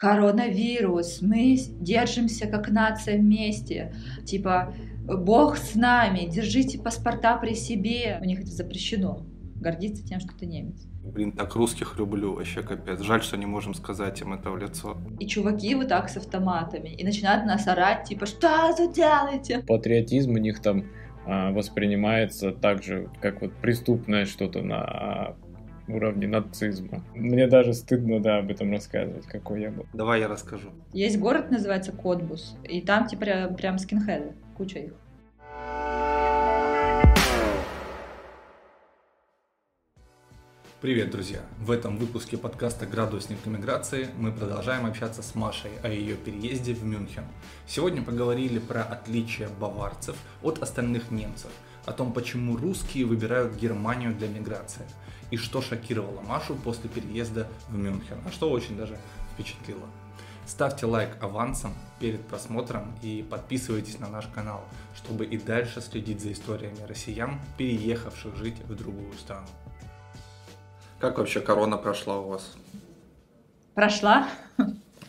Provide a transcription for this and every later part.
коронавирус, мы держимся как нация вместе, типа, Бог с нами, держите паспорта при себе. У них это запрещено, гордиться тем, что ты немец. Блин, так русских люблю, вообще капец. Жаль, что не можем сказать им это в лицо. И чуваки вот так с автоматами. И начинают нас орать, типа, что вы делаете? Патриотизм у них там а, воспринимается так же, как вот преступное что-то на уровне нацизма. Мне даже стыдно, да, об этом рассказывать, какой я был. Давай я расскажу. Есть город, называется Котбус, и там типа прям скинхеды, куча их. Привет, друзья! В этом выпуске подкаста «Градусник иммиграции» мы продолжаем общаться с Машей о ее переезде в Мюнхен. Сегодня поговорили про отличия баварцев от остальных немцев, о том, почему русские выбирают Германию для миграции, и что шокировало Машу после переезда в Мюнхен, а что очень даже впечатлило. Ставьте лайк авансом перед просмотром и подписывайтесь на наш канал, чтобы и дальше следить за историями россиян, переехавших жить в другую страну. Как вообще корона прошла у вас? Прошла.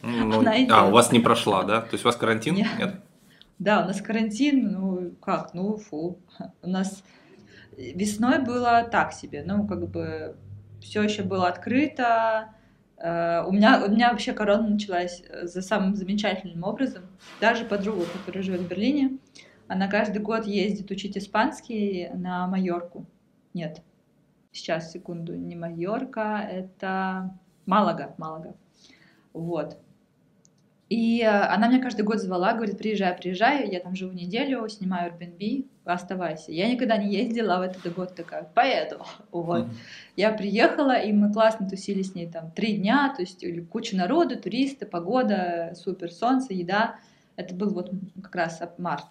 Ну, а, у вас не прошла, да? То есть у вас карантин? Нет. Нет? Да, у нас карантин, ну как, ну фу. У нас весной было так себе, ну как бы все еще было открыто. Uh, у меня, у меня вообще корона началась за самым замечательным образом. Даже подруга, которая живет в Берлине, она каждый год ездит учить испанский на Майорку. Нет, сейчас, секунду, не Майорка, это Малага, Малага. Вот. И э, она меня каждый год звала, говорит, приезжай, приезжай, я там живу неделю, снимаю Airbnb, оставайся. Я никогда не ездила, а в этот год такая, поеду. Вот. Mm-hmm. Я приехала, и мы классно тусили с ней там три дня, то есть куча народу, туристы, погода, супер, солнце, еда. Это был вот как раз март.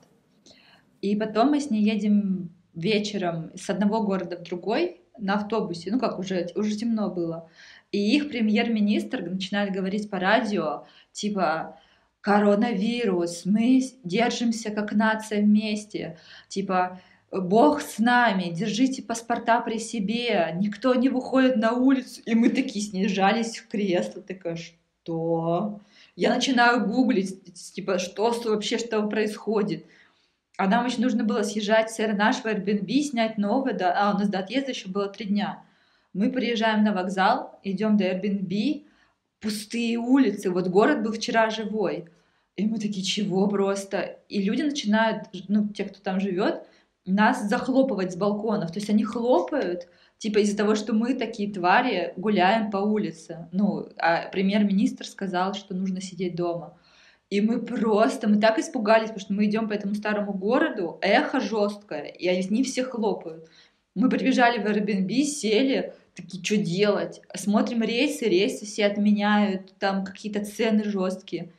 И потом мы с ней едем вечером с одного города в другой, на автобусе, ну как уже, уже темно было. И их премьер-министр начинает говорить по радио, типа, коронавирус, мы держимся как нация вместе, типа, Бог с нами, держите паспорта при себе, никто не выходит на улицу. И мы такие снижались в кресло, такая, что? Я начинаю гуглить, типа, что вообще, что происходит. А нам еще нужно было съезжать с нашего Airbnb, снять новое, да, а у нас до отъезда еще было три дня. Мы приезжаем на вокзал, идем до Airbnb, пустые улицы, вот город был вчера живой. И мы такие, чего просто? И люди начинают, ну, те, кто там живет, нас захлопывать с балконов. То есть они хлопают, типа из-за того, что мы такие твари гуляем по улице. Ну, а премьер-министр сказал, что нужно сидеть дома. И мы просто, мы так испугались, потому что мы идем по этому старому городу, эхо жесткое, и они все хлопают. Мы прибежали в Airbnb, сели, такие, что делать? Смотрим рейсы, рейсы все отменяют, там какие-то цены жесткие.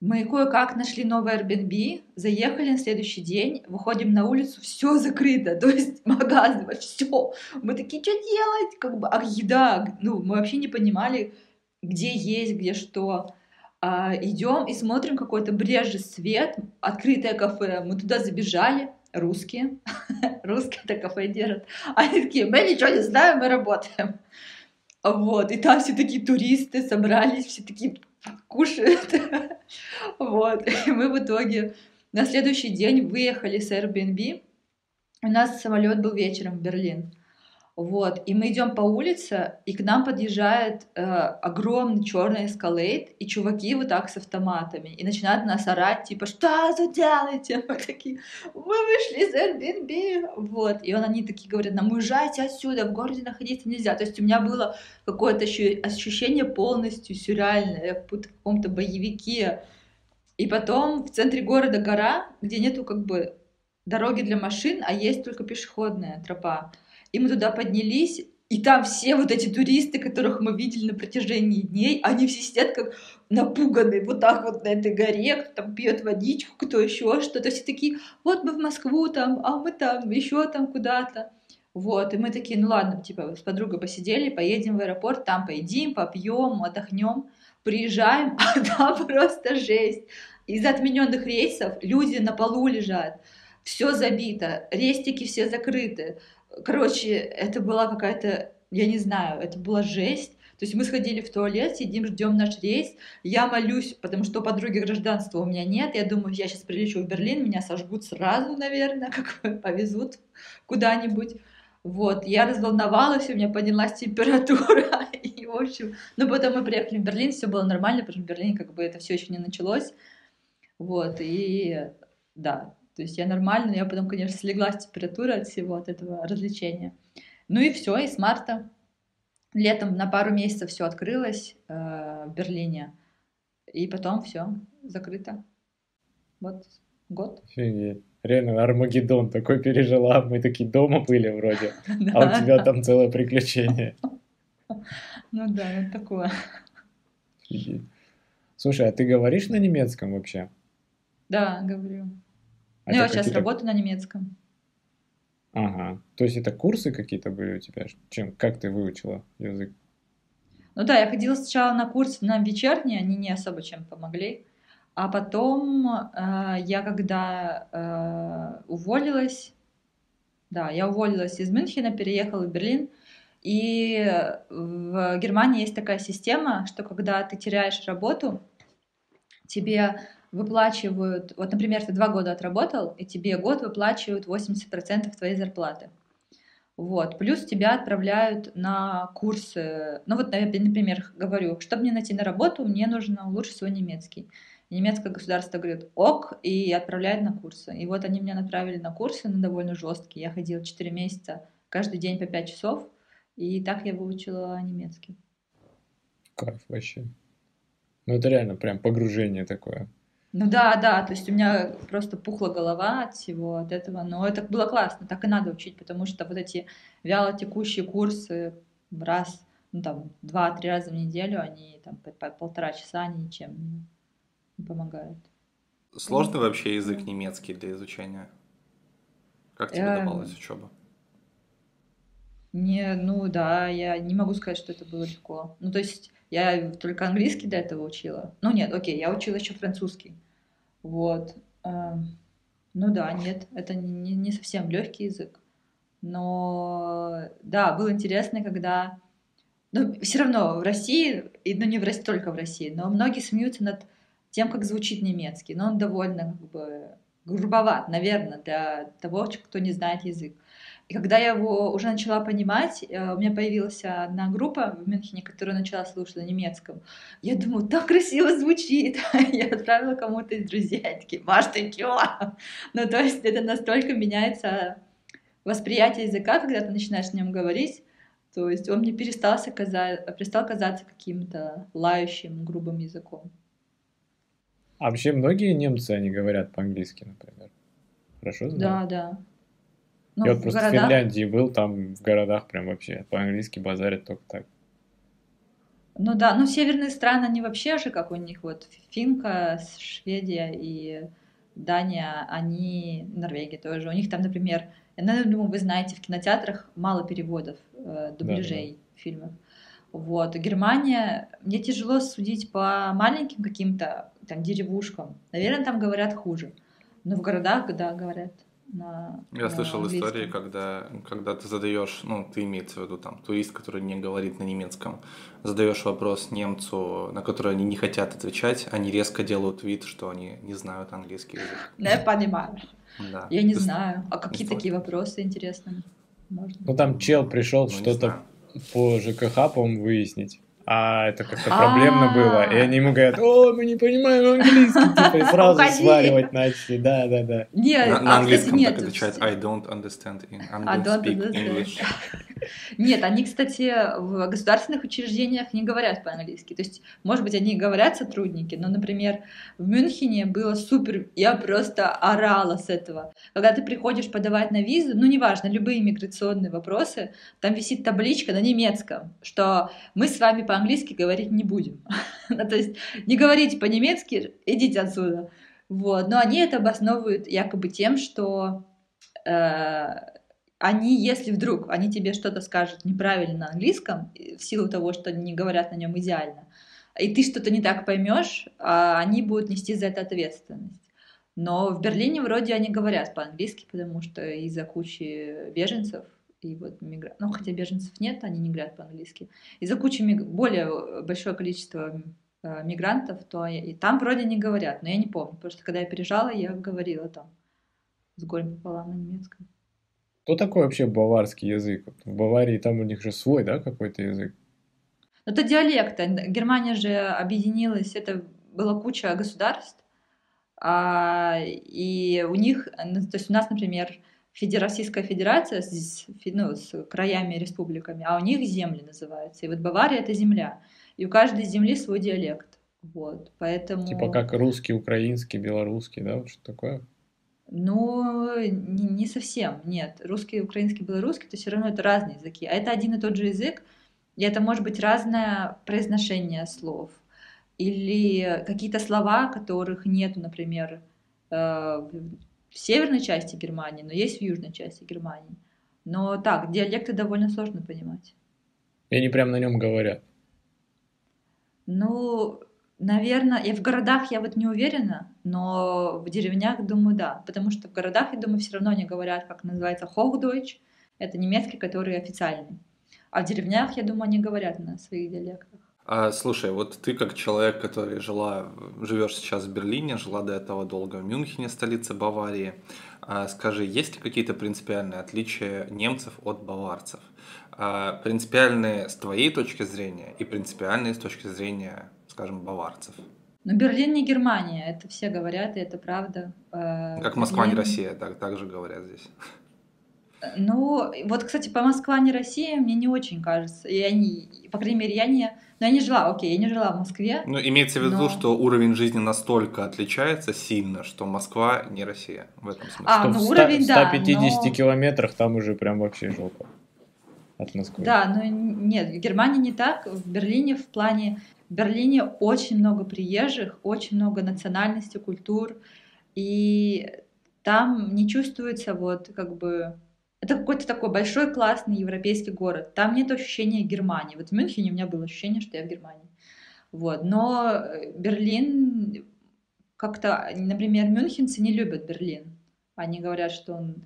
Мы кое-как нашли новый Airbnb, заехали на следующий день, выходим на улицу, все закрыто, то есть магазины, все. Мы такие, что делать? Как бы, а еда? Ну, мы вообще не понимали, где есть, где что а, идем и смотрим какой-то брежет свет, открытое кафе. Мы туда забежали, русские, русские это кафе держат. Они такие, мы ничего не знаем, мы работаем. Вот, и там все такие туристы собрались, все такие кушают. Вот, и мы в итоге на следующий день выехали с Airbnb. У нас самолет был вечером в Берлин. Вот, и мы идем по улице, и к нам подъезжает э, огромный черный эскалейт, и чуваки вот так с автоматами, и начинают нас орать, типа, что вы делаете? Мы такие, мы вышли из Airbnb, вот, и он, они такие говорят, нам уезжайте отсюда, в городе находиться нельзя, то есть у меня было какое-то ощущение полностью сюрреальное, я в каком-то боевике, и потом в центре города гора, где нету как бы дороги для машин, а есть только пешеходная тропа, и мы туда поднялись, и там все вот эти туристы, которых мы видели на протяжении дней, они все сидят как напуганные вот так вот на этой горе, кто там пьет водичку, кто еще что-то. Все такие, вот мы в Москву там, а мы там еще там куда-то. Вот, и мы такие, ну ладно, типа, с подругой посидели, поедем в аэропорт, там поедим, попьем, отдохнем, приезжаем, а там просто жесть. Из отмененных рейсов люди на полу лежат, все забито, рестики все закрыты, Короче, это была какая-то, я не знаю, это была жесть. То есть мы сходили в туалет, сидим, ждем наш рейс. Я молюсь, потому что подруги гражданства у меня нет. Я думаю, я сейчас прилечу в Берлин, меня сожгут сразу, наверное, как повезут куда-нибудь. Вот, я разволновалась, у меня поднялась температура, и, в общем, ну, потом мы приехали в Берлин, все было нормально, потому что в Берлине как бы это все еще не началось, вот, и да, то есть я нормально, я потом, конечно, слегла с температурой от всего, от этого развлечения. Ну и все, и с марта летом на пару месяцев все открылось э, в Берлине, и потом все закрыто. Вот год. Офигеть. Реально, Армагеддон такой пережила. Мы такие дома были вроде, а у тебя там целое приключение. Ну да, вот такое. Слушай, а ты говоришь на немецком вообще? Да, говорю. А ну, я сейчас работаю на немецком. Ага. То есть это курсы какие-то были у тебя? Чем, как ты выучила язык? Ну да, я ходила сначала на курсы на вечерние, они не особо чем помогли. А потом э, я когда э, уволилась, да, я уволилась из Мюнхена, переехала в Берлин, и в Германии есть такая система, что когда ты теряешь работу, тебе выплачивают, вот, например, ты два года отработал, и тебе год выплачивают 80% твоей зарплаты. Вот. Плюс тебя отправляют на курсы. Ну вот, например, говорю, чтобы мне найти на работу, мне нужно улучшить свой немецкий. Немецкое государство говорит ок и отправляет на курсы. И вот они меня направили на курсы, на довольно жесткие. Я ходила 4 месяца, каждый день по 5 часов. И так я выучила немецкий. Кайф вообще. Ну это реально прям погружение такое. Ну да, да, то есть у меня просто пухла голова от всего от этого, но это было классно, так и надо учить, потому что вот эти вяло текущие курсы раз, ну там, два-три раза в неделю, они там по, по полтора часа, ничем не помогают. Сложный вообще язык немецкий для изучения? Как тебе эм. давалась учеба? Не, ну да, я не могу сказать, что это было легко. Ну, то есть я только английский до этого учила. Ну нет, окей, я учила еще французский. Вот. Эм, ну да, нет, это не, не совсем легкий язык. Но да, было интересно, когда... Ну, все равно в России, и, ну не в России, только в России, но многие смеются над тем, как звучит немецкий. Но он довольно как бы грубоват, наверное, для того, кто не знает язык. И когда я его уже начала понимать, э, у меня появилась одна группа в Мюнхене, которая начала слушать на немецком. Я думаю, так красиво звучит. я отправила кому-то из друзей, они такие, Маш, ты чё? ну, то есть это настолько меняется восприятие языка, когда ты начинаешь с ним говорить, то есть он мне перестал, казаться, перестал казаться каким-то лающим, грубым языком. А вообще многие немцы, они говорят по-английски, например? Хорошо знаю? Да, да. Ну, Я вот просто городах... в Финляндии был, там в городах прям вообще по-английски базарят только так. Ну да, ну северные страны, они вообще же, как у них вот Финка, Шведия и Дания, они, Норвегия тоже, у них там, например, я думаю, вы знаете, в кинотеатрах мало переводов, э, дубляжей да, да. фильмов. Вот. Германия, мне тяжело судить по маленьким каким-то там деревушкам. Наверное, там говорят хуже. Но в городах, да, говорят на Я на слышал английском. истории, когда, когда ты задаешь, ну, ты имеется в виду там турист, который не говорит на немецком, задаешь вопрос немцу, на который они не хотят отвечать, они резко делают вид, что они не знают английский язык. Я понимаю. Да. Я не знаю. А какие такие вопросы интересные? Можно? Ну, там чел пришел ну, что-то по ЖКХ, по-моему, выяснить а это как-то проблемно было. И они ему говорят, о, мы не понимаем английский, типа, и сразу сваливать начали. Да, да, да. Нет, на, на а, английском так отвечает I don't understand I don't speak English. Нет, они, кстати, в государственных учреждениях не говорят по-английски. То есть, может быть, они говорят сотрудники, но, например, в Мюнхене было супер, я просто орала с этого. Когда ты приходишь подавать на визу, ну, неважно, любые миграционные вопросы, там висит табличка на немецком, что мы с вами по-английски говорить не будем. ну, то есть, не говорите по-немецки, идите отсюда. Вот. Но они это обосновывают якобы тем, что э, они, если вдруг они тебе что-то скажут неправильно на английском, в силу того, что они не говорят на нем идеально, и ты что-то не так поймешь, а они будут нести за это ответственность. Но в Берлине вроде они говорят по-английски, потому что из-за кучи беженцев и вот мигра... ну хотя беженцев нет, они не говорят по-английски, из-за кучи миг... более большое количество э, мигрантов, то и там вроде не говорят, но я не помню, потому что когда я переезжала, я говорила там с горем пополам на немецком. Что такое вообще баварский язык? В Баварии там у них же свой, да, какой-то язык? Это диалекты. Германия же объединилась, это была куча государств, а, и у них, ну, то есть у нас, например, Российская Федерация с, ну, с краями республиками, а у них земли называются. И вот Бавария — это земля. И у каждой земли свой диалект. Вот, поэтому... Типа как русский, украинский, белорусский, да, вот что такое? Ну, не, не совсем, нет. Русский, украинский, белорусский, то все равно это разные языки. А это один и тот же язык, и это может быть разное произношение слов. Или какие-то слова, которых нет, например, э, в северной части Германии, но есть в южной части Германии. Но так, диалекты довольно сложно понимать. И они прям на нем говорят. Ну, наверное, и в городах я вот не уверена, но в деревнях, думаю, да. Потому что в городах, я думаю, все равно они говорят, как называется, Hochdeutsch. Это немецкий, который официальный. А в деревнях, я думаю, они говорят на своих диалектах. А, слушай, вот ты как человек, который жила, живешь сейчас в Берлине, жила до этого долго в Мюнхене, столице Баварии, а, скажи, есть ли какие-то принципиальные отличия немцев от баварцев? А, принципиальные с твоей точки зрения и принципиальные с точки зрения, скажем, баварцев? Ну, Берлин не Германия, это все говорят, и это правда. А, как Москва Берлин... не Россия, так, так же говорят здесь. Ну, вот, кстати, по Москва не Россия мне не очень кажется. Я не, по крайней мере, я не... Но я не жила, окей, я не жила в Москве. Ну, имеется в виду, но... что уровень жизни настолько отличается сильно, что Москва не Россия в этом смысле. А, ну уровень, в 150 да, но... километрах там уже прям вообще жопа от Москвы. Да, но нет, в Германии не так. В Берлине в плане... В Берлине очень много приезжих, очень много национальностей, культур. И там не чувствуется вот как бы это какой-то такой большой, классный европейский город. Там нет ощущения Германии. Вот в Мюнхене у меня было ощущение, что я в Германии. Вот. Но э, Берлин как-то, например, мюнхенцы не любят Берлин. Они говорят, что он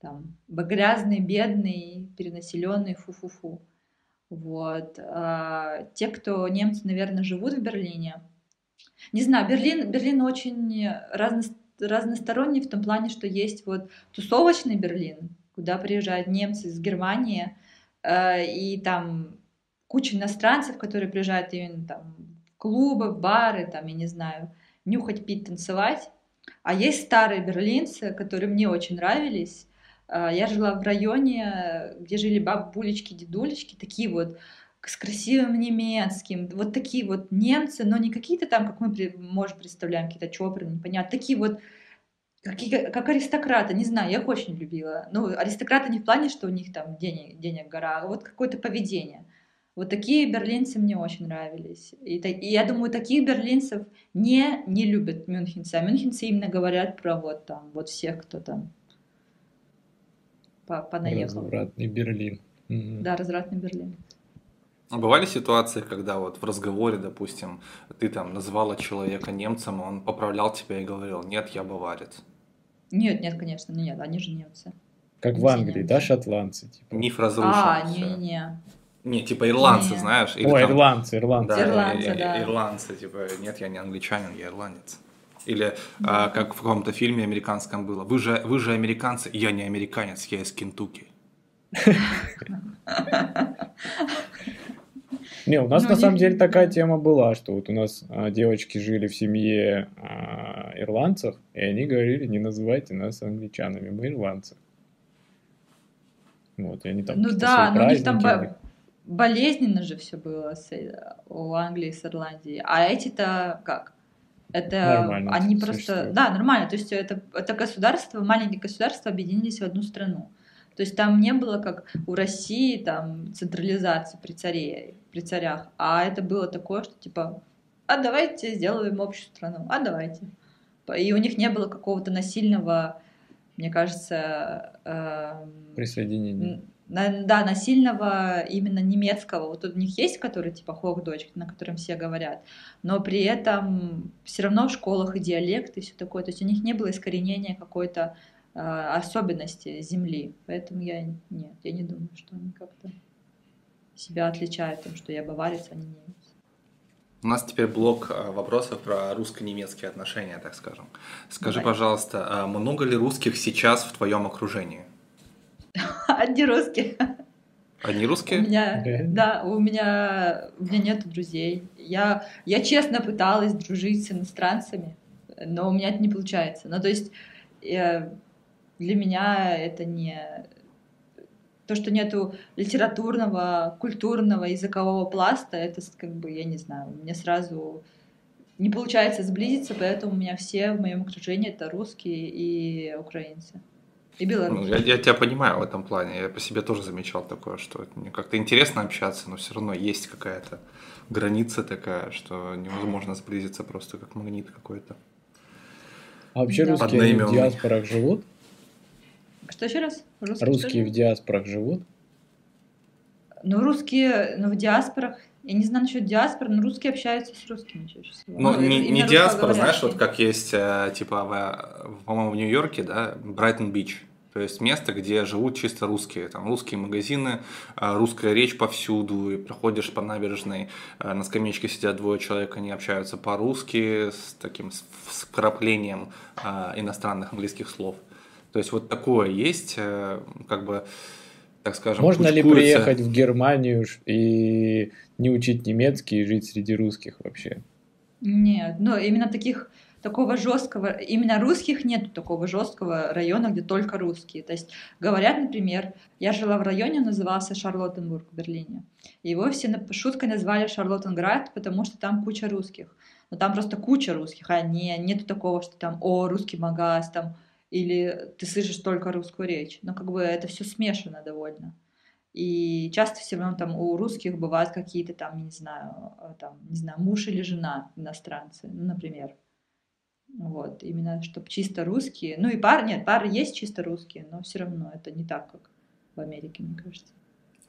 там грязный, бедный, перенаселенный, фу-фу-фу. Вот. А те, кто немцы, наверное, живут в Берлине, не знаю, Берлин, Берлин очень разно, разносторонний в том плане, что есть вот тусовочный Берлин, куда приезжают немцы из Германии, э, и там куча иностранцев, которые приезжают именно там в клубы, в бары, там, я не знаю, нюхать, пить, танцевать. А есть старые берлинцы, которые мне очень нравились. Э, я жила в районе, где жили бабулечки, дедулечки, такие вот с красивым немецким, вот такие вот немцы, но не какие-то там, как мы можем представляем, какие-то чопры, непонятно, такие вот Какие, как аристократы, не знаю, я их очень любила. Ну, аристократы не в плане, что у них там денег, денег гора, а вот какое-то поведение. Вот такие берлинцы мне очень нравились. И, и я думаю, таких берлинцев не, не любят мюнхенцы, а мюнхенцы именно говорят про вот там, вот всех, кто там понаехал. Развратный Берлин. Да, развратный Берлин. А бывали ситуации, когда вот в разговоре, допустим, ты там называла человека немцем, он поправлял тебя и говорил, нет, я баварец. Нет, нет, конечно, нет, они же немцы. Как в Англии, да, шотландцы? Типа. Миф разрушен. А, не-не-не. Не, типа ирландцы, не. знаешь? Или О, там... ирландцы, ирландцы. Да, ирландцы, да. ирландцы, типа, нет, я не англичанин, я ирландец. Или да. а, как в каком-то фильме американском было. Вы же, вы же американцы, я не американец, я из Кентукки. Не, у нас ну, на самом деле такая тема была, что вот у нас а, девочки жили в семье а, ирландцев, и они говорили, не называйте нас англичанами, мы ирландцы. Вот, и они там Ну да, но у них там бо- болезненно же все было с, у Англии с Ирландией. А эти-то как? Это нормально они просто... Существует. Да, нормально. То есть это, это государство, маленькие государства объединились в одну страну. То есть там не было, как у России, там, централизации при царе, при царях, а это было такое, что типа, а давайте сделаем общую страну, а давайте. И у них не было какого-то насильного, мне кажется... Э, Присоединения. На, да, насильного именно немецкого. Вот у них есть, который типа Хохдойч, на котором все говорят, но при этом все равно в школах и диалект и все такое. То есть у них не было искоренения какой-то особенности земли. Поэтому я нет, я не думаю, что они как-то себя отличают тем, что я баварец, а не немец. У нас теперь блок э, вопросов про русско-немецкие отношения, так скажем. Скажи, Давай. пожалуйста, а много ли русских сейчас в твоем окружении? Одни русские. Одни русские? У меня, да, у меня, у меня нет друзей. Я, я честно пыталась дружить с иностранцами, но у меня это не получается. Ну, то есть я, э, для меня это не то, что нету литературного, культурного, языкового пласта, это как бы, я не знаю, мне сразу не получается сблизиться, поэтому у меня все в моем окружении это русские и украинцы. И белорусы. Ну, я, я тебя понимаю в этом плане. Я по себе тоже замечал такое, что мне как-то интересно общаться, но все равно есть какая-то граница такая, что невозможно сблизиться просто как магнит какой-то. А вообще да. русские в диаспорах живут? Что еще раз? Русские, русские в диаспорах живут? Ну, русские, ну, в диаспорах, я не знаю насчет диаспор, но русские общаются с русскими чаще всего. Ну, ну не, не диаспора, знаешь, вот как есть, э, типа, в, по-моему, в Нью-Йорке, да, Брайтон-Бич. То есть место, где живут чисто русские. Там русские магазины, э, русская речь повсюду, и проходишь по набережной, э, на скамеечке сидят двое человек, они общаются по-русски с таким с вкраплением иностранных английских слов. То есть вот такое есть, э, как бы, так скажем, Можно ли приехать в Германию и не учить немецкий и жить среди русских вообще? Нет, но именно таких такого жесткого, именно русских нет такого жесткого района, где только русские. То есть говорят, например, я жила в районе, назывался Шарлоттенбург в Берлине. Его все шуткой назвали Шарлоттенград, потому что там куча русских. Но там просто куча русских, а не, нету такого, что там, о, русский магаз, там, или ты слышишь только русскую речь. Но как бы это все смешано довольно. И часто все равно там у русских бывают какие-то там, не знаю, э, там, не знаю, муж или жена иностранцы, ну, например. Вот, именно, чтобы чисто русские. Ну и пары, нет, пары есть чисто русские, но все равно это не так, как в Америке, мне кажется.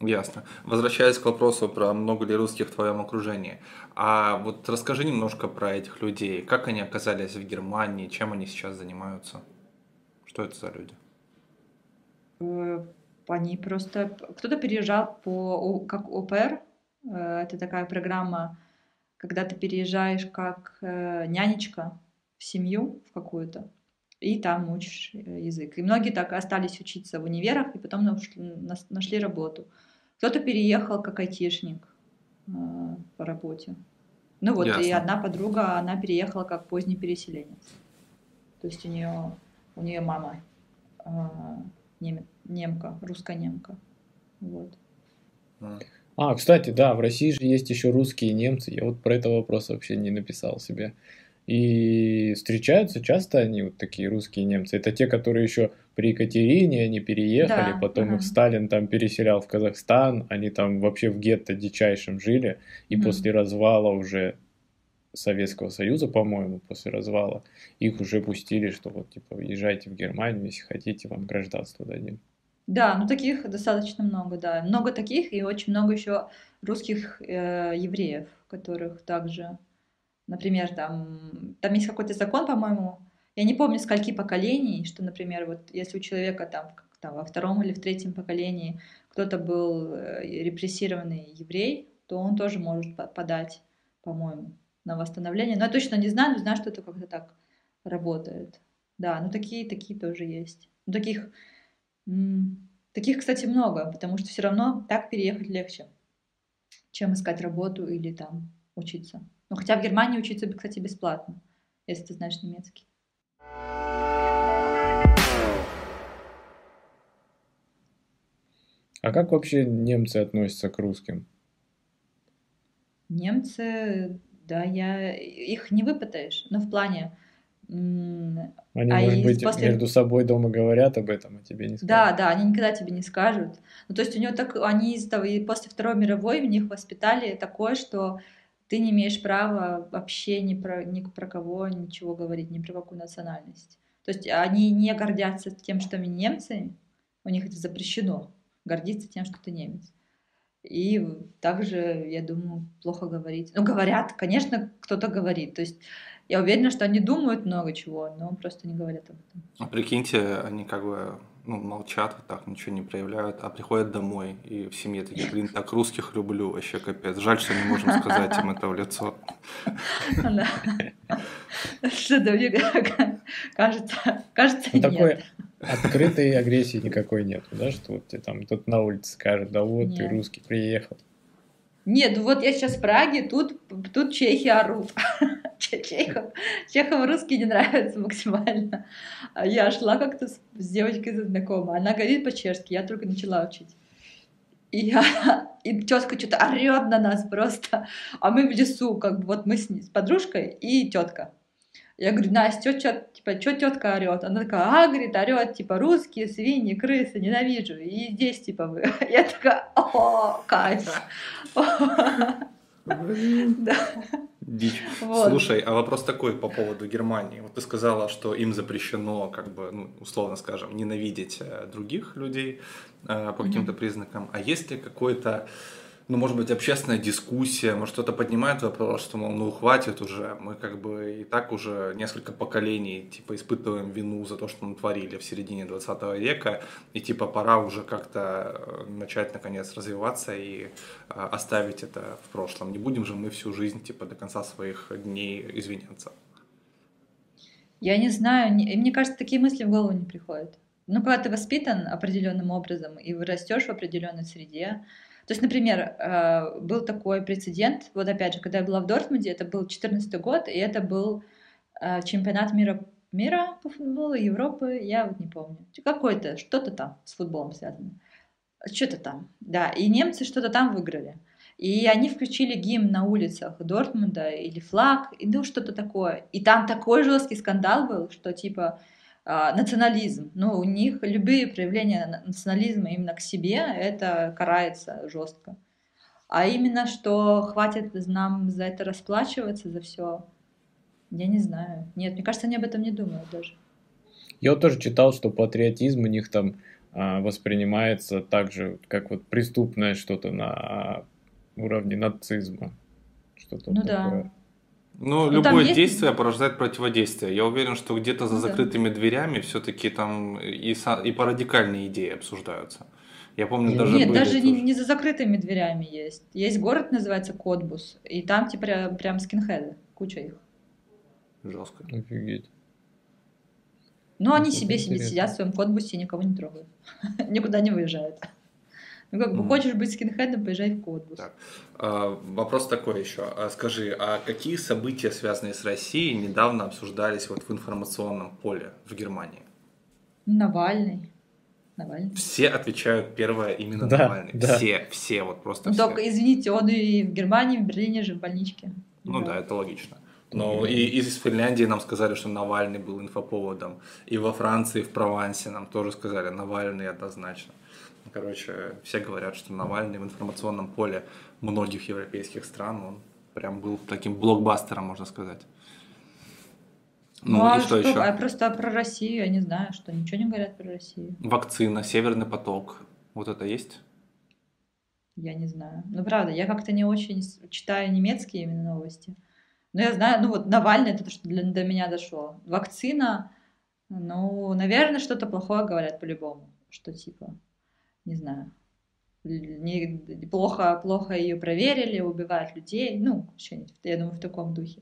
Ясно. Возвращаясь к вопросу про много ли русских в твоем окружении. А вот расскажи немножко про этих людей. Как они оказались в Германии, чем они сейчас занимаются? Что это за люди? Э, они просто... Кто-то переезжал по, как ОПР. Э, это такая программа, когда ты переезжаешь как э, нянечка в семью в какую-то, и там учишь язык. И многие так остались учиться в универах, и потом нашли работу. Кто-то переехал как айтишник по работе. Ну вот, Ясно. и одна подруга, она переехала как поздний переселенец. То есть у нее у нее мама э, нем, немка, русская немка. Вот. А, кстати, да, в России же есть еще русские немцы. Я вот про это вопрос вообще не написал себе. И встречаются часто они, вот такие русские немцы. Это те, которые еще при Екатерине, они переехали, да, потом ага. их Сталин там переселял в Казахстан, они там вообще в гетто дичайшем жили, и mm. после развала уже Советского Союза, по-моему, после развала, их уже пустили, что вот, типа, езжайте в Германию, если хотите, вам гражданство дадим. Да, ну таких достаточно много, да. Много таких и очень много еще русских э, евреев, которых также, например, там, там есть какой-то закон, по-моему, я не помню, скольки поколений, что, например, вот если у человека там, там во втором или в третьем поколении кто-то был э, репрессированный еврей, то он тоже может подать, по-моему на восстановление. Но я точно не знаю, но знаю, что это как-то так работает. Да, ну такие, такие тоже есть. Ну, таких, таких, кстати, много, потому что все равно так переехать легче, чем искать работу или там учиться. Ну, хотя в Германии учиться, кстати, бесплатно, если ты знаешь немецкий. А как вообще немцы относятся к русским? Немцы да, я их не выпытаешь, но в плане... Они, а может быть, после... между собой дома говорят об этом, а тебе не скажут. Да, да, они никогда тебе не скажут. Ну, то есть у него так, они из того, и после Второй мировой у них воспитали такое, что ты не имеешь права вообще ни про, ни про кого ничего говорить, ни про какую национальность. То есть они не гордятся тем, что они немцы, у них это запрещено, гордиться тем, что ты немец. И также, я думаю, плохо говорить. Ну, говорят, конечно, кто-то говорит. То есть Я уверена, что они думают много чего, но просто не говорят об этом. А прикиньте, они как бы ну, молчат, вот так ничего не проявляют, а приходят домой, и в семье такие, блин, так русских люблю, вообще капец. Жаль, что не можем сказать им это в лицо. Что-то мне кажется, кажется, ну, нет. Открытой агрессии никакой нет, да, что вот тебе там тут на улице скажут, да вот ты русский приехал. Нет, ну вот я сейчас в Праге, тут, тут чехи орут. Чехов, Чехов русский не нравится максимально. А я шла как-то с, с девочкой знакомой, она говорит по-чешски, я только начала учить. И, я, и тетка что-то орет на нас просто. А мы в лесу, как бы вот мы с, с подружкой и тетка. Я говорю, Настя, что типа, что тетка орет? Она такая, а, говорит, орет, типа, русские, свиньи, крысы, ненавижу. И здесь, типа, вы. Я такая, о, кайф. Да. Дичь. Вот. Слушай, а вопрос такой по поводу Германии. Вот ты сказала, что им запрещено, как бы, ну, условно скажем, ненавидеть э, других людей э, по каким-то mm-hmm. признакам. А есть ли какой-то ну, может быть, общественная дискуссия, может, кто-то поднимает вопрос, что, мол, ну, хватит уже, мы как бы и так уже несколько поколений, типа, испытываем вину за то, что мы творили в середине 20 века, и, типа, пора уже как-то э, начать, наконец, развиваться и э, оставить это в прошлом. Не будем же мы всю жизнь, типа, до конца своих дней извиняться. Я не знаю, не, мне кажется, такие мысли в голову не приходят. Ну, когда ты воспитан определенным образом и вырастешь в определенной среде, то есть, например, э, был такой прецедент, вот опять же, когда я была в Дортмунде, это был 2014 год, и это был э, чемпионат мира, мира по футболу, Европы, я вот не помню. Какой-то, что-то там с футболом связано. Что-то там, да. И немцы что-то там выиграли. И они включили гимн на улицах Дортмунда или флаг, и ну что-то такое. И там такой жесткий скандал был, что типа национализм. Ну, у них любые проявления национализма именно к себе, это карается жестко. А именно, что хватит нам за это расплачиваться, за все, я не знаю. Нет, мне кажется, они об этом не думают даже. Я вот тоже читал, что патриотизм у них там а, воспринимается так же, как вот преступное что-то на уровне нацизма. Что-то ну такое. да. Ну, ну любое есть... действие порождает противодействие. Я уверен, что где-то за ну, закрытыми да. дверями все-таки там и, и по радикальные идеи обсуждаются. Я помню, даже Нет, даже не, не за закрытыми дверями есть. Есть город, называется Котбус, и там типа прям, прям скинхеды, куча их. Жестко. Офигеть. Ну, они себе, себе сидят в своем Котбусе и никого не трогают. Никуда не выезжают. Ну, как бы mm. хочешь быть скинхедом, поезжай в Котбус. Так. А, вопрос такой еще. А, скажи, а какие события, связанные с Россией, недавно обсуждались вот в информационном поле в Германии? Навальный. Навальный. Все отвечают первое именно да, Навальный. Да. Все, все, вот просто ну, все. Только, извините, он и в Германии, в Берлине же в больничке. Ну да, это логично. Но и из Финляндии нам сказали, что Навальный был инфоповодом. И во Франции, в Провансе нам тоже сказали, Навальный однозначно. Короче, все говорят, что Навальный в информационном поле многих европейских стран, он прям был таким блокбастером, можно сказать. Ну, ну и а что, что еще? А просто про Россию, я не знаю, что ничего не говорят про Россию. Вакцина, Северный поток, вот это есть? Я не знаю. Ну, правда, я как-то не очень читаю немецкие именно новости. Но я знаю, ну вот Навальный, это то, что для, до меня дошло. Вакцина, ну, наверное, что-то плохое говорят по-любому. Что типа, не знаю, не, плохо, плохо ее проверили, убивают людей, ну, я думаю, в таком духе.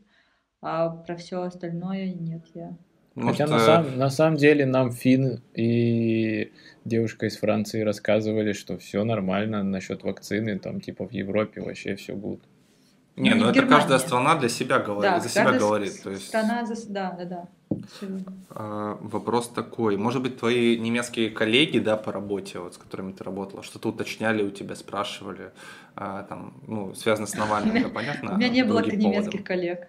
А про все остальное нет, я. Может, Хотя на, э, сам, на самом деле нам Фин и девушка из Франции рассказывали, что все нормально насчет вакцины, там типа в Европе вообще все будет. Не, ну, ну это Германия. каждая страна для себя говорит, да, за себя говорит. То есть... Страна за... Да, да, да. А, вопрос такой. Может быть, твои немецкие коллеги, да, по работе, вот, с которыми ты работала, что-то уточняли у тебя, спрашивали, а, там, ну, связано с Навальным, это понятно? У меня не было немецких коллег.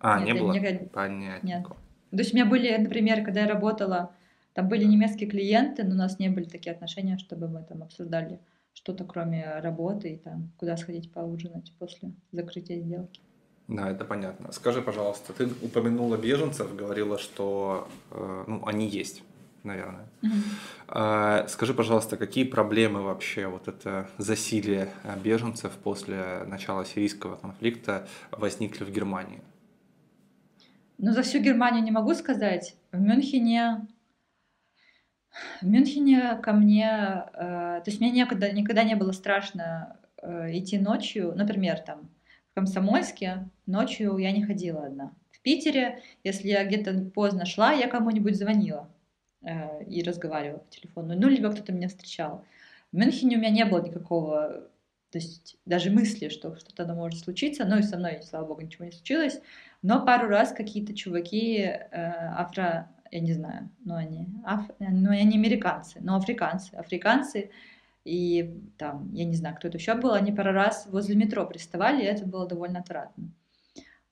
А, не было? Понятно. То есть у меня были, например, когда я работала, там были немецкие клиенты, но у нас не были такие отношения, чтобы мы там обсуждали что-то кроме работы и там куда сходить поужинать после закрытия сделки. Да, это понятно. Скажи, пожалуйста, ты упомянула беженцев, говорила, что э, ну, они есть, наверное. Mm-hmm. Скажи, пожалуйста, какие проблемы вообще вот это засилие э, беженцев после начала сирийского конфликта возникли в Германии? Ну, за всю Германию не могу сказать. В Мюнхене в Мюнхене ко мне, э, то есть мне никогда, никогда не было страшно э, идти ночью, например, там в Комсомольске ночью я не ходила одна. В Питере, если я где-то поздно шла, я кому-нибудь звонила э, и разговаривала по телефону, ну, либо кто-то меня встречал. В Мюнхене у меня не было никакого, то есть даже мысли, что что-то может случиться, ну и со мной, слава богу, ничего не случилось, но пару раз какие-то чуваки э, афро я не знаю, но они, аф, но они американцы, но африканцы, африканцы, и там, я не знаю, кто это еще был, они пару раз возле метро приставали, и это было довольно отвратно.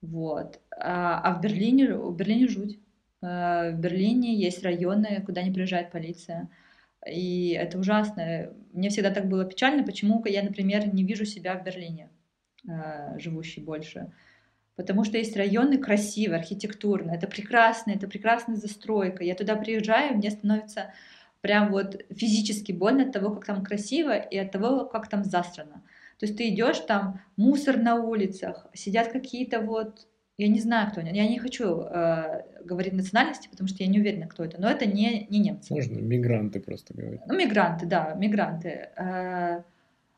Вот. А, а в Берлине, в Берлине жуть. А, в Берлине есть районы, куда не приезжает полиция. И это ужасно. Мне всегда так было печально, почему я, например, не вижу себя в Берлине, а, живущий больше потому что есть районы красивые, архитектурные, это прекрасно, это прекрасная застройка. Я туда приезжаю, мне становится прям вот физически больно от того, как там красиво и от того, как там засрано. То есть ты идешь там, мусор на улицах, сидят какие-то вот, я не знаю, кто они, я не хочу э, говорить национальности, потому что я не уверена, кто это, но это не, не немцы. Можно мигранты просто говорить. Ну, мигранты, да, мигранты. Э,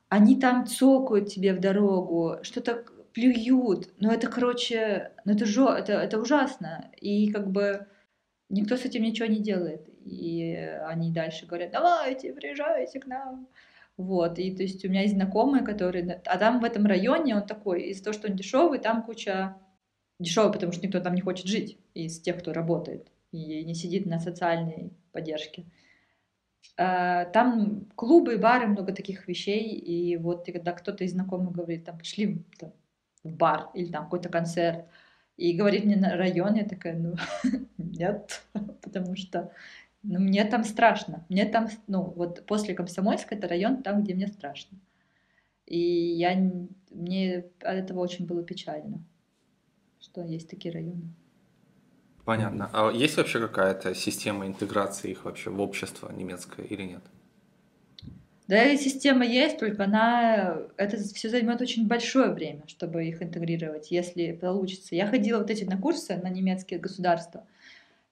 они там цокают тебе в дорогу, что-то плюют. Но это, короче, ну это, жо, это, это ужасно. И как бы никто с этим ничего не делает. И они дальше говорят, давайте, приезжайте к нам. Вот, и то есть у меня есть знакомые, которые... А там в этом районе он такой, из-за того, что он дешевый, там куча... Дешевый, потому что никто там не хочет жить из тех, кто работает и не сидит на социальной поддержке. А, там клубы, бары, много таких вещей, и вот когда кто-то из знакомых говорит, там, пошли там, в бар или там какой-то концерт, и говорит мне на район, я такая, ну, нет, потому что ну, мне там страшно. Мне там, ну, вот после Комсомольска это район там, где мне страшно. И я, мне от этого очень было печально, что есть такие районы. Понятно. А есть вообще какая-то система интеграции их вообще в общество немецкое или нет? Да, и система есть, только она, это все займет очень большое время, чтобы их интегрировать, если получится. Я ходила вот эти на курсы на немецкие государства,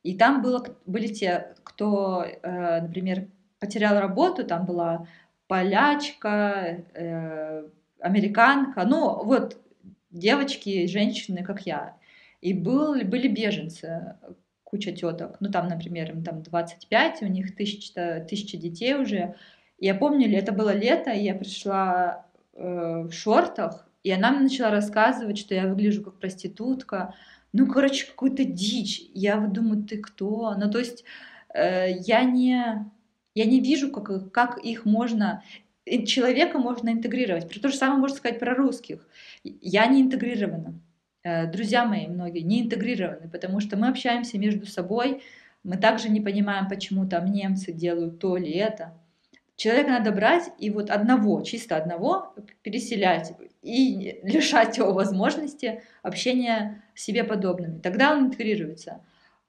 и там было, были те, кто, э, например, потерял работу, там была полячка, э, американка, ну вот девочки, женщины, как я. И был, были беженцы, куча теток, ну там, например, им там 25, у них тысяча, тысяча детей уже, я помню, это было лето, и я пришла э, в шортах, и она мне начала рассказывать, что я выгляжу как проститутка. Ну, короче, какую-то дичь. Я думаю, ты кто? Ну, то есть э, я не я не вижу, как, как их можно человека можно интегрировать. То же самое можно сказать про русских. Я не интегрирована. Э, друзья мои многие не интегрированы, потому что мы общаемся между собой, мы также не понимаем, почему там немцы делают то или это. Человека надо брать и вот одного, чисто одного переселять и лишать его возможности общения с себе подобными. Тогда он интегрируется.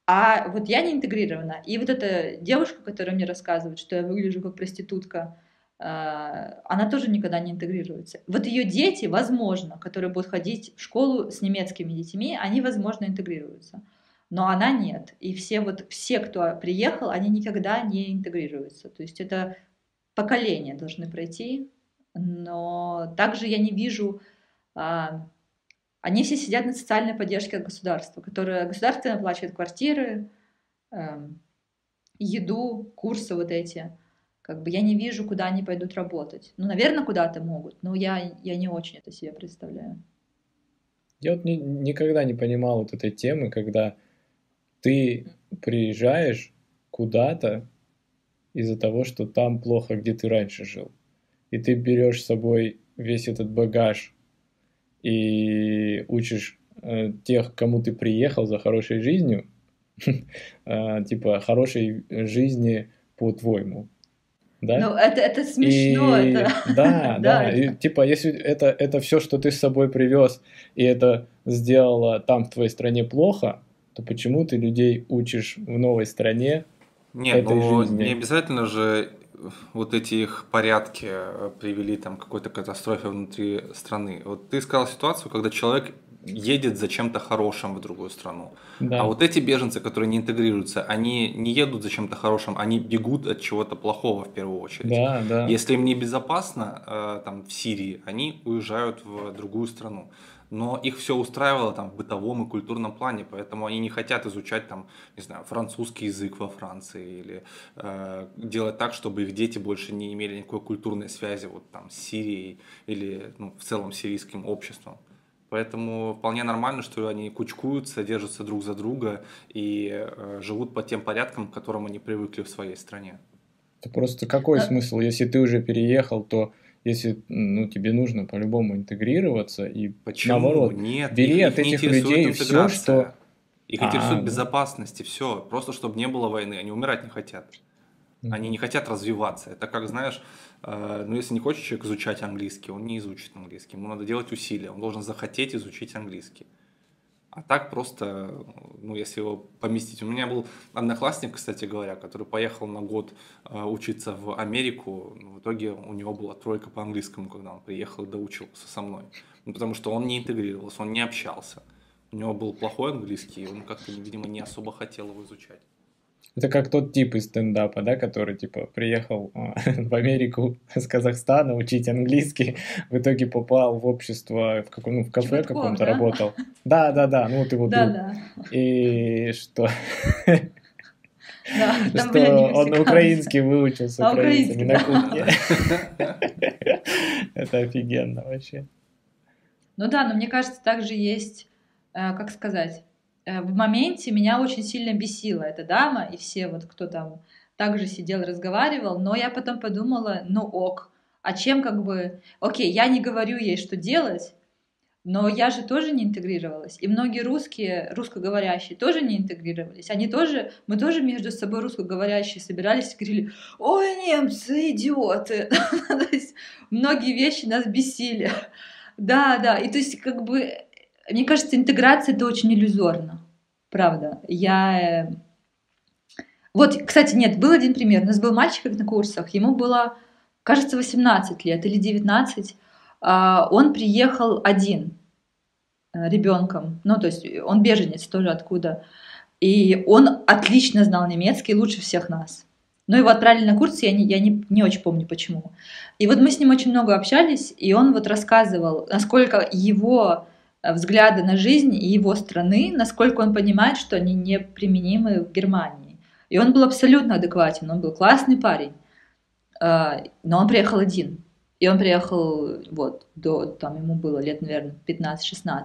А вот я не интегрирована. И вот эта девушка, которая мне рассказывает, что я выгляжу как проститутка, а, она тоже никогда не интегрируется. Вот ее дети, возможно, которые будут ходить в школу с немецкими детьми, они, возможно, интегрируются. Но она нет. И все вот все, кто приехал, они никогда не интегрируются. То есть это поколения должны пройти, но также я не вижу... А, они все сидят на социальной поддержке от государства, которое государство оплачивает квартиры, э, еду, курсы вот эти. Как бы я не вижу, куда они пойдут работать. Ну, наверное, куда-то могут, но я, я не очень это себе представляю. Я вот ни, никогда не понимал вот этой темы, когда ты приезжаешь куда-то, из-за того, что там плохо, где ты раньше жил. И ты берешь с собой весь этот багаж и учишь э, тех, кому ты приехал за хорошей жизнью, э, типа хорошей жизни по-твоему. Да? Ну, это, это смешно. И, это... Да, да. И, типа, если это, это все, что ты с собой привез, и это сделало там в твоей стране плохо, то почему ты людей учишь в новой стране нет, этой ну, жизни. не обязательно же вот эти их порядки привели там к какой-то катастрофе внутри страны. Вот ты сказал ситуацию, когда человек едет за чем-то хорошим в другую страну. Да. А вот эти беженцы, которые не интегрируются, они не едут за чем-то хорошим, они бегут от чего-то плохого в первую очередь. Да, да. Если им небезопасно э, там в Сирии, они уезжают в другую страну. Но их все устраивало там в бытовом и культурном плане, поэтому они не хотят изучать там, не знаю, французский язык во Франции или э, делать так, чтобы их дети больше не имели никакой культурной связи вот там с Сирией или ну, в целом сирийским обществом. Поэтому вполне нормально, что они кучкуются, держатся друг за друга и э, живут по тем порядкам, к которым они привыкли в своей стране. Это просто какой а... смысл? Если ты уже переехал, то если ну, тебе нужно по-любому интегрироваться и Почему? наоборот, Нет, бери их, от этих людей все, что... Их интересует а, безопасности, все, просто чтобы не было войны, они умирать не хотят. Они не хотят развиваться. Это как, знаешь, э, ну если не хочет человек изучать английский, он не изучит английский. Ему надо делать усилия, он должен захотеть изучить английский. А так просто, ну, если его поместить. У меня был одноклассник, кстати говоря, который поехал на год э, учиться в Америку. В итоге у него была тройка по английскому, когда он приехал и доучивался со мной. Ну, потому что он не интегрировался, он не общался. У него был плохой английский, и он как-то, видимо, не особо хотел его изучать. Это как тот тип из стендапа, да, который, типа, приехал а, в Америку с Казахстана учить английский, в итоге попал в общество, в, каком, ну, в кафе каком-то да? работал. Да, да, да, ну вот его да, Да. И что? Да, что он на украинский выучился а украинцами на кухне. Это офигенно вообще. Ну да, но мне кажется, также есть, э, как сказать, в моменте меня очень сильно бесила эта дама, и все вот, кто там также сидел, разговаривал, но я потом подумала, ну ок, а чем как бы... Окей, я не говорю ей, что делать, но я же тоже не интегрировалась. И многие русские, русскоговорящие тоже не интегрировались. Они тоже, мы тоже между собой русскоговорящие собирались и говорили, ой, немцы, идиоты. многие вещи нас бесили. Да, да. И то есть как бы мне кажется, интеграция это очень иллюзорно. Правда. Я... Э, вот, кстати, нет, был один пример. У нас был мальчик на курсах, ему было, кажется, 18 лет или 19. А, он приехал один э, ребенком, ну, то есть он беженец тоже откуда. И он отлично знал немецкий, лучше всех нас. Но его отправили на курс, я не, я не, не очень помню почему. И вот мы с ним очень много общались, и он вот рассказывал, насколько его Взгляды на жизнь и его страны, насколько он понимает, что они неприменимы в Германии. И он был абсолютно адекватен, он был классный парень, э, но он приехал один. И он приехал, вот, до, там ему было лет, наверное, 15-16.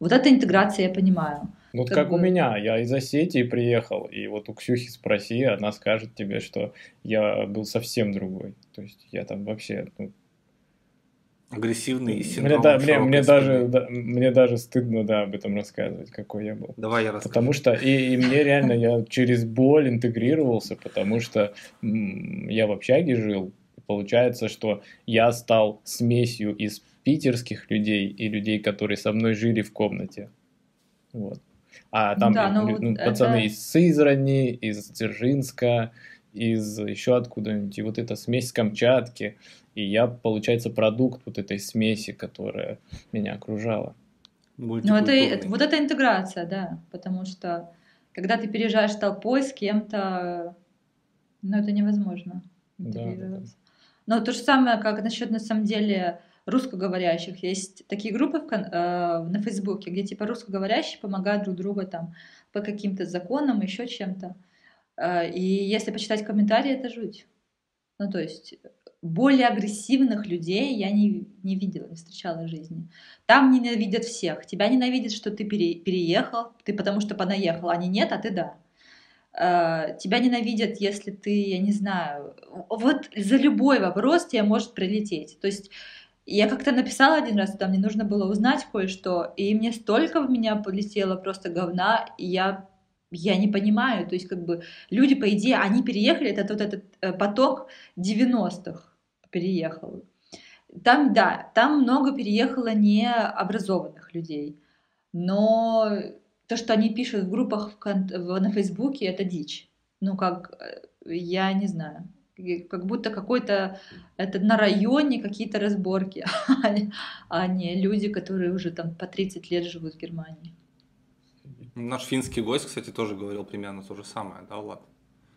Вот эта интеграция я понимаю. Вот как, как бы... у меня, я из Осетии приехал, и вот у Ксюхи спроси, она скажет тебе, что я был совсем другой. То есть я там вообще ну, агрессивный синдром. Мне, да, мне, мне, даже, да, мне даже стыдно да, об этом рассказывать, какой я был. Давай я расскажу. Потому что и, и мне реально я через боль интегрировался, потому что м, я в общаге жил. Получается, что я стал смесью из питерских людей и людей, которые со мной жили в комнате. Вот. А там да, ну, ну, пацаны это... из Сызрани, из Дзержинска, из еще откуда-нибудь. И вот эта смесь с Камчатки. И я, получается, продукт вот этой смеси, которая меня окружала. Ну, это, это, вот это интеграция, да, потому что когда ты переезжаешь толпой с кем-то, ну, это невозможно интегрироваться. Да, да. Но то же самое, как насчет, на самом деле, русскоговорящих. Есть такие группы в, э, на Фейсбуке, где типа русскоговорящие помогают друг другу там по каким-то законам, еще чем-то. Э, и если почитать комментарии, это жуть. Ну, то есть более агрессивных людей я не, не видела, не встречала в жизни. Там ненавидят всех. Тебя ненавидят, что ты пере, переехал, ты потому что понаехал. Они нет, а ты да. Э, тебя ненавидят, если ты, я не знаю, вот за любой вопрос тебе может прилететь. То есть я как-то написала один раз, там мне нужно было узнать кое-что, и мне столько в меня полетело просто говна, и я я не понимаю, то есть как бы люди, по идее, они переехали, это вот этот э, поток 90-х переехал. Там, да, там много переехало необразованных людей, но то, что они пишут в группах в, в, на Фейсбуке, это дичь. Ну, как, э, я не знаю. как будто какой-то это на районе какие-то разборки, а не люди, которые уже там по 30 лет живут в Германии. Наш финский гость, кстати, тоже говорил примерно то же самое, да, Влад?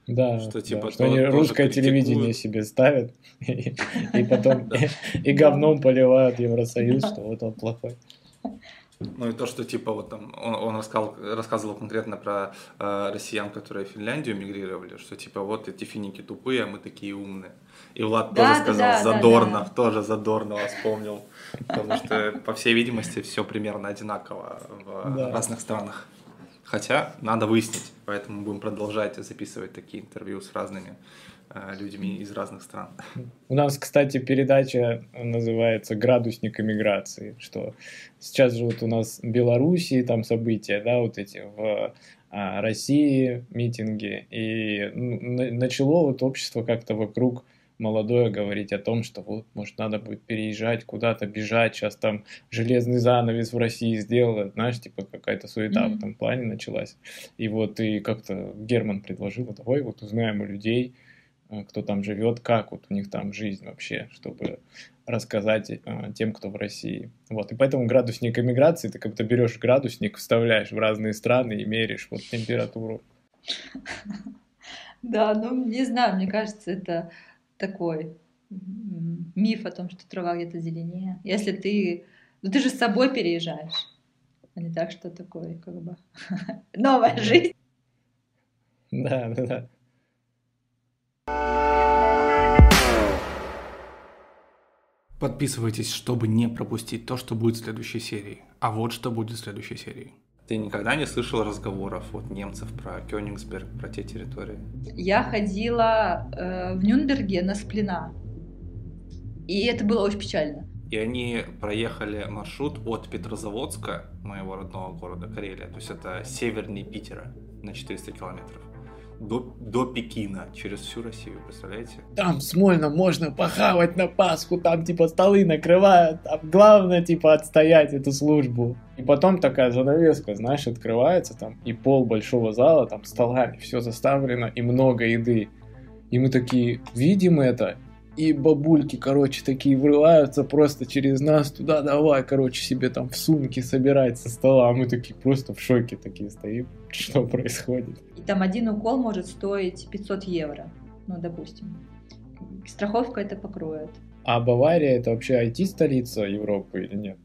Да, что, типа, да, что они русское телевидение себе ставят и, и потом и говном поливают Евросоюз, что вот он плохой. Ну и то, что типа вот там он, он рассказал, рассказывал конкретно про э, россиян, которые в Финляндию мигрировали, что типа вот эти финики тупые, а мы такие умные. И Влад да, тоже сказал да, Задорнов, да, да. тоже Задорнова вспомнил, потому что по всей видимости все примерно одинаково в да. разных странах. Хотя надо выяснить, поэтому будем продолжать записывать такие интервью с разными э, людьми из разных стран. У нас, кстати, передача называется «Градусник эмиграции», что сейчас же вот у нас в Белоруссии там события, да, вот эти в а, России митинги, и начало вот общество как-то вокруг молодое говорить о том, что вот, может, надо будет переезжать куда-то, бежать, сейчас там железный занавес в России сделают, знаешь, типа какая-то суета mm-hmm. в этом плане началась. И вот и как-то Герман предложил, давай вот узнаем у людей, э, кто там живет, как вот у них там жизнь вообще, чтобы рассказать э, тем, кто в России. Вот, и поэтому градусник эмиграции, ты как-то берешь градусник, вставляешь в разные страны и меришь вот температуру. Да, ну не знаю, мне кажется, это такой миф о том, что трава где-то зеленее. Если ты... Ну ты же с собой переезжаешь, а не так, что такое, как бы, новая жизнь. Да, да, да. Подписывайтесь, чтобы не пропустить то, что будет в следующей серии. А вот что будет в следующей серии. Ты никогда не слышал разговоров вот немцев про Кёнигсберг, про те территории? Я ходила э, в Нюнберге на сплина. И это было очень печально. И они проехали маршрут от Петрозаводска, моего родного города, Карелия, то есть это севернее Питера на 400 километров до, до Пекина, через всю Россию, представляете? Там в можно похавать на Пасху, там типа столы накрывают, там главное типа отстоять эту службу. И потом такая занавеска, знаешь, открывается там, и пол большого зала, там столами все заставлено, и много еды. И мы такие видим это, и бабульки, короче, такие врываются просто через нас туда, давай, короче, себе там в сумке собирать со стола, а мы такие просто в шоке такие стоим, что происходит. И там один укол может стоить 500 евро, ну, допустим. Страховка это покроет. А Бавария это вообще IT-столица Европы или нет?